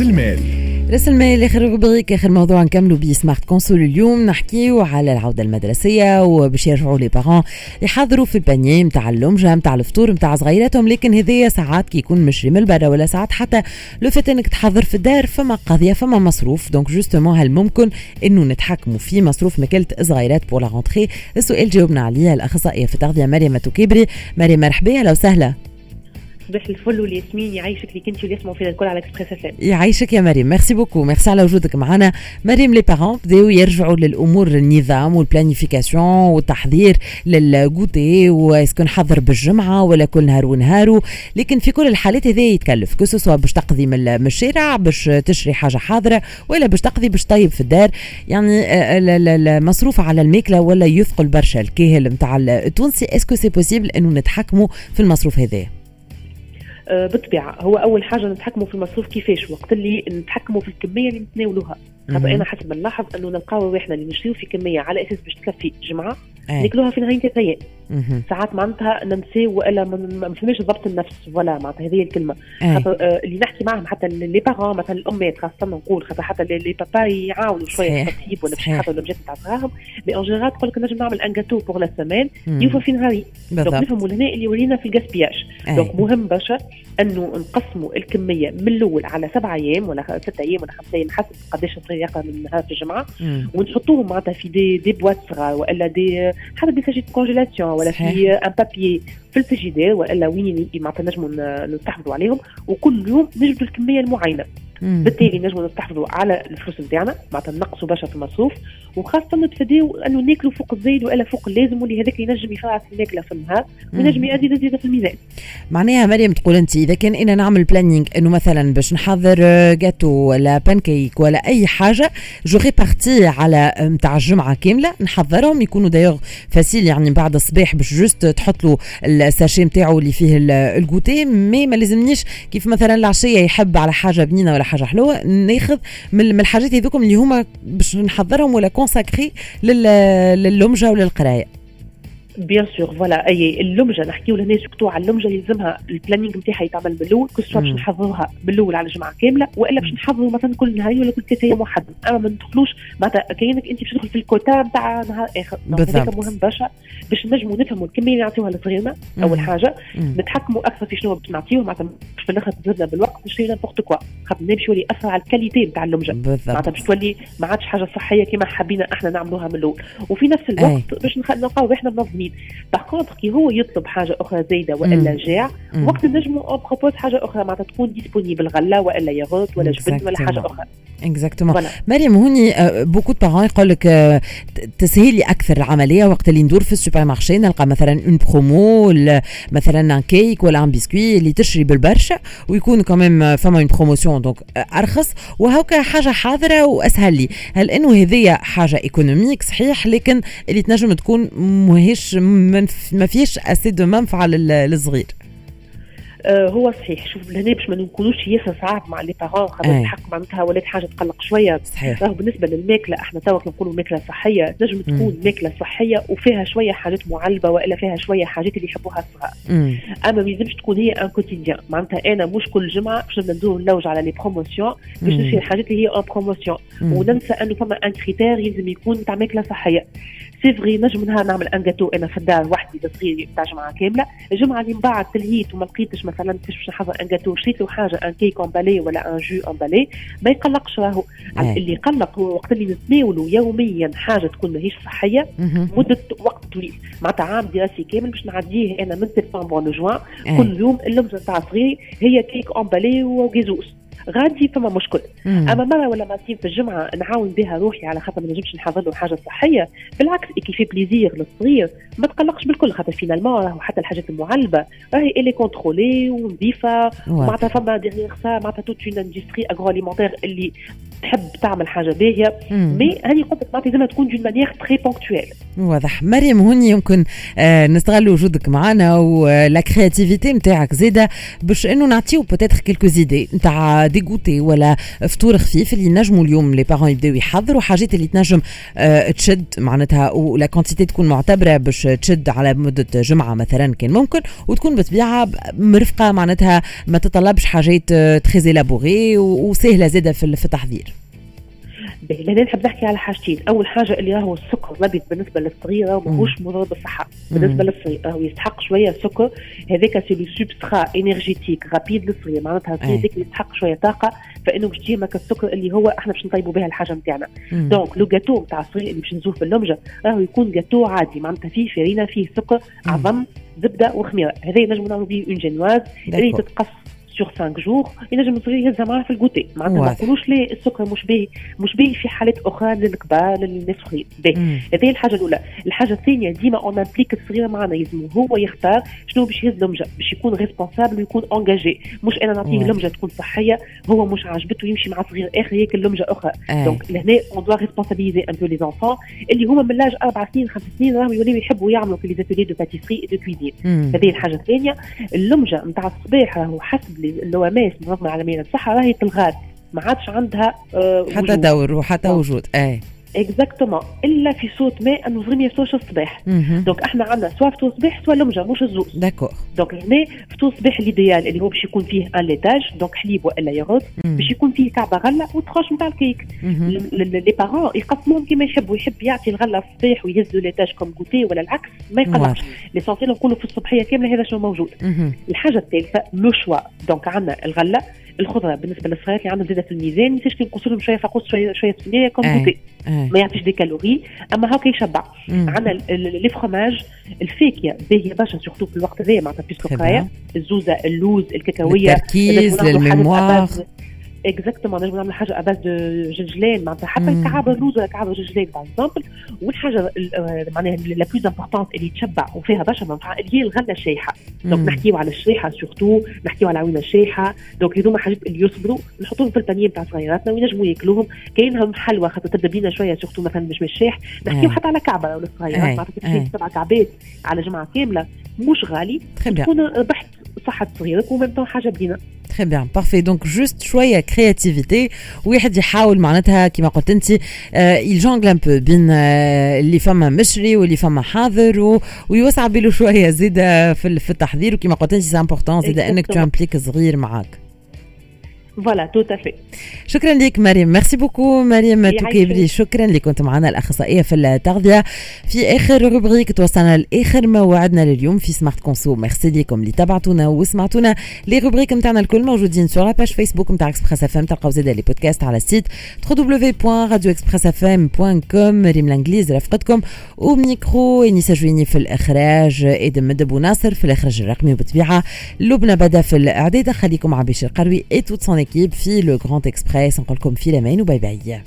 رأس المال. رأس المال آخر rubrique آخر موضوع نكملوا بيه Smart Conso اليوم. نحكيو على العودة المدرسية وباش يرجعوا les parents يحضروا في ال panier نتاع اللمجة نتاع الفطور نتاع صغيراتهم. لكن هذيا ساعات كي يكون مشري من البرا ولا ساعات حتى لو فات إنك تحضر في الدار فما قضية فما مصروف. donc justement هل ممكن إنه نتحكموا في مصروف مكلة صغيرات pour la rentrée السؤال جاوبنا عليه الأخصائية في التغذية مريم توكيبري. مريم مرحبا أهلا وسهلا. صباح الفل والياسمين يعيشك ليك انت يسمعوا فينا الكل على Express FM يعيشك يا مريم. merci beaucoup. merci على وجودك معنا. مريم les parents بداو يرجعوا للأمور النظام وال planification والتحضير لل goûter و est-ce que نحضر بالجمعة ولا كل نهار ونهار لكن في كل الحالات هذا يتكلف. que باش تقضي من الشارع باش تشري حاجة حاضرة ولا باش تقضي باش طيب في الدار. يعني آه، المصروف على الماكلة ولا يثقل برشا. الكاهل نتاع التونسي est-ce que c'est possible إنه نتحكموا في المصروف هذا؟ آه، بالطبيعة. هو أول حاجة نتحكموا في المصروف كيفاش وقت اللي نتحكموا في الكمية اللي نتناولوها. خاطر أنا حسب نلاحظ أنه نلقاو إحنا اللي نشريو في كمية على أساس باش تكفي جمعة ناكلوها في نهاية الأيام ساعات معناتها ننساو وإلا ما فماش ضبط النفس ولا معناتها هذه الكلمة. خاطر آه اللي نحكي معهم حتى لي بارون مثلا الامات خاصة نقول خاطر حتى لي بابا يعاونوا شوية في الترتيب ولا باش يحطوا الوجبات نتاع صغارهم. mais en général تقول لك نجم نعمل un gâteau pour la semaine يوفى في نهاري. donc نفهموا لهنا اللي ورينا في ال gaspillage donc مهم برشا. أنه نقسموا الكمية من الأول على سبع أيام ولا ست أيام ولا خمس أيام حسب قداش الطريقة من نهار في الجمعه ونحطوهم معناتها في des des boîtes صغار وإلا des حتى des sachets congélation ولا في un papier في الفريجيدير وإلا وين معناتها نجموا نستحفظوا عليهم. وكل يوم نجبدوا الكمية المعينة. بالتالي نجموا نستحفظوا على الفلوس نتاعنا معناتها نقصوا برشا في المصروف وخاصة نتفاداو أنه ناكلوا فوق الزايد وإلا فوق اللازم واللي هذاك ينجم يفرع في الماكله في النهار وينجم يؤدي لزياده في الميزان. معناها مريم تقول أنت إذا كان إنا نعمل planning أنه مثلا باش نحضر جاتو ولا بانكيك ولا أي حاجة je répartis على نتاع الجمعة كاملة نحضرهم يكونوا d'ailleurs facile يعني بعد الصباح باش juste تحط له ال sachet نتاعو اللي فيه ال goûter mais ما لازمنيش كيف مثلا العشية يحب على حاجة بنينة ولا حاجة حلوة ناخذ من الحاجات هذوكم اللي هما باش نحضرهم ولا consacré للمجه وللقرايه bien sûr voilà أي اللمجة نحكيو لهنا سكتو على اللمجة يلزمها ال planning نتاعها يتعمل من الأول que باش نحضروها من الأول على جمعه كاملة وإلا باش نحضروا مثلا كل نهار ولا كل ثلاثة أيام واحد أما ما ندخلوش معناتها كأنك أنت باش تدخل في الكوتا نتاع نهار آخر. هذاك مهم برشا. باش نجموا نفهموا الكميه اللي نعطيوها لصغيرنا أول حاجة. نتحكموا أكثر في شنو باش نعطيوه معناتها في الآخر تزيدنا بالوقت. نشري n'importe quoi خاطر باش يولي على ال qualité نتاع اللمجة. معناتها باش تولي ما عادش حاجة صحية كما حبينا إحنا نعملوها من الأول. وفي نفس الوقت باش نلقاو روحنا منظمين parce que هو يطلب حاجة أخرى زايدة وإلا جاع وقت نجموا on propose حاجة أخرى. معناتها تكون disponible غله وإلا ياغورت ولا جبن ولا حاجة أخرى. exactement مريم هوني beaucoup parents يقول لك تسهيل لي أكثر العملية وقت اللي ندور في ال supermarché نلقى مثلا en promo مثلا un cake ولا un biscuit اللي تشري بالبرشا ويكون كمان فما une promotion donc ارخص وهكا حاجة حاضرة وأسهل لي. هل انه هذيا حاجة économique صحيح لكن اللي تنجم تكون ماهيش ما فيش assez de منفعة للصغير. هو صحيح. شوف لهنا باش ما نكونوش ياسر صعب مع les parents خاطر الحق معناتها ولات حاجة تقلق شوية. صحيح. راهو بالنسبة للماكلة إحنا توا نقولوا ماكلة صحية تنجم تكون ماكلة صحية وفيها شوية حاجات معلبة وإلا فيها شوية حاجات اللي يحبوها الصغار. أما ما يلزمش تكون هي un quotidien معناتها أنا مش كل جمعة باش ندور نلوج على les promotions باش نشري الحاجات اللي هي en promotion وننسى إنه فما un critère يلزم يكون تاع ماكلة صحية. c'est vrai نجم نهار نعمل un gâteau أنا في الدار وحدي صغير تاع جمعة كاملة. الجمعة اللي من بعد تلهيت وما لقيتش مثلا باش نحضر un gâteau شريت له حاجة un cake emballé ولا un jus emballé ما يقلقش راهو. اللي يقلق هو وقت اللي نتناولوا يوميا حاجة تكون ماهيش صحية مدة وقت طويل. معناتها عام دراسي كامل باش نعديه أنا من سبتمبر لجوان. كل يوم اللمجة تاع صغيري هي cake emballé و jus غادي فما مشكل. مم. أما مرة ولا مرتين في الجمعة نعاون بها روحي على خاطر ما نجمش نحضر له حاجة صحية بالعكس qui fait plaisir للصغير. ما تقلقش بالكل خاطر finalement راهو حتى الحاجات المعلبة. راهي elle est contrôlée ونظيفه معناتها فما des règles ça معناتها toute une industrie agroalimentaire اللي تحب تعمل حاجة باهية. mais هاني قلت لك معناتها لازمها تكون d'une manière très ponctuelle واضح. مريم هوني يمكن آه نستغل وجودك معنا ولا créativité نتاعك زاده باش إنه نعطيو peut-être quelques idées نتاع des goûters ولا فطور خفيف اللي نجموا اليوم les parents يبداو يحضروا حاجات اللي تنجم تشد معناتها ولا quantité تكون معتبره باش تشد على مده جمعه مثلا كان ممكن وتكون بطبيعه مرفقه معناتها ما تطلبش حاجات très élaborées وسهله زاده في التحضير لهنا نحب نحكي على حاجتين. أول حاجة اللي راهو السكر الابيض بالنسبة للصغيرة ماهوش مضر بالصحة. بالنسبة للصغير راهو يستحق شوية سكر هذاك c'est le substrat énergétique rapide للصغير معناتها الصغير هذاك يستحق شوية طاقة. فإنه باش تجي السكر اللي هو إحنا باش نطيبوا بها الحاجة نتاعنا donc le gâteau نتاع الصغير اللي باش نهزوه في اللمجه راهو يكون جاتو عادي. معناتها فيه فرينه فيه سكر عظم زبدة وخميرة. هذا ينجم نعملوا به une génoise اللي تتقص sur 5 jours ينجم الصغير يهزها معاه في الـ goûter. معناتها ما نقولوش لي السكر مش باهي مش باهي في حالات أخرى للكبار للناس الصغير هذه الحاجة الأولى. الحاجة الثانية ديما on implique الصغير معانا لازم هو يختار شنو باش يهز لمجه باش يكون responsable ويكون engagé مش أنا نعطيه لمجه تكون صحية هو مش عاجبته يمشي مع صغير آخر هيك اللمجه أخرى. donc لهنا on doit responsabiliser un peu les enfants اللي هما من l'âge أربع سنين خمس سنين راهم يوليو يحبوا يعملوا في les ateliers de pâtisserie de cuisine هذه الحاجة الثانية. اللمجه نتاع الصباح راهو حسب الـ OMS المنظمه العالمية. للصحه راهي تلغات ما عادش عندها آه حتى دور وحتى وجود. اي exactement إلا في صورة ما أنه ما يفطرش الصباح. donc إحنا عندنا soit فطور الصباح soit لمجه مش الزوز d'accord. donc هنا فطور الصباح l'idéal اللي هو باش يكون فيه un laitage donc حليب وإلا ياغوت باش يكون فيه كعبة غلة و tranche نتاع الكيك. les parents يقسموهم كيما يحبوا يحب يعطي الغلة الصباح ويهز laitage comme goûter ولا العكس ما يقلقش. l'essentiel نقولوا في الصبحيه كاملة هذا شنو موجود. الحاجة الثالثة le choix donc عندنا الغلة. الخضرة بالنسبة للصغيرات اللي عندهم زاده في الميزان ما كي نقصوا لهم شوية فقوس شوية شوية سميه comme goûter ما يعطيش des calories. أما هكا يشبع. عندنا les fromages الفاكهة باهية برشا surtout في الوقت هذا معناتها puisque الزوزة اللوز الكاكاوية التركيز للـ mémoire exactement نجم نعمل حاجة à base de جلجلان معناتها حتى كعب اللوز ولا كعب جلجلان par exemple والحاجة معناها la plus importante اللي تشبع وفيها برشا منفعه اللي هي الغله الشايحه donc نحكيو على الشيحه surtout نحكيو على العوينه الشايحه donc هذوما حاجات اللي يصبروا نحطوهم في الـ panier نتاع صغيراتنا وينجموا ياكلوهم. كاينهم حلوى خاطر تبدأ بينا شوية surtout مثلا مشماش شايح نحكيو حتى على كعبة للصغيرات معناتها سبع كعبات على جمعة كاملة مش غالي. تكون ربحت صحة صغيرك ومن حاجة بينا. très bien parfait donc juste شوية créativité واحد يحاول معناتها كيما قلت انت يـ jongle un peu بين اللي فما مشري واللي فما حاضر ويوسع بيلو شوية زيد في التحضير وكيما قلت انت c'est important زيد انك تو صغير معاك voilà tout à fait شكرا لك مريم. merci beaucoup. مريم توكيبلي شكرا اللي كنت معنا الأخصائية في التغذية. في آخر rubrique توصلنا لآخر موعدنا لليوم في سمارت كونسو ميرسي لكم اللي تابعتونا وسمعتونا لي روبريك نتاعنا الكل موجودين سور لا باج فيسبوك نتاع اكسبريس اف ام تلقاو زاد لي بودكاست على السيت www.radioexpressfm.com مريم الإنجليز رفقتكم. وميكرو انيسا جويني في الإخراج. إدم مدب وناصر في الإخراج الرقمي. وبالطبيعه لبنى بدا في الإعداد. خليكم مع بشير قروي اي توت سون équipe, le Grand Express, encore comme fi la main ou bye bye.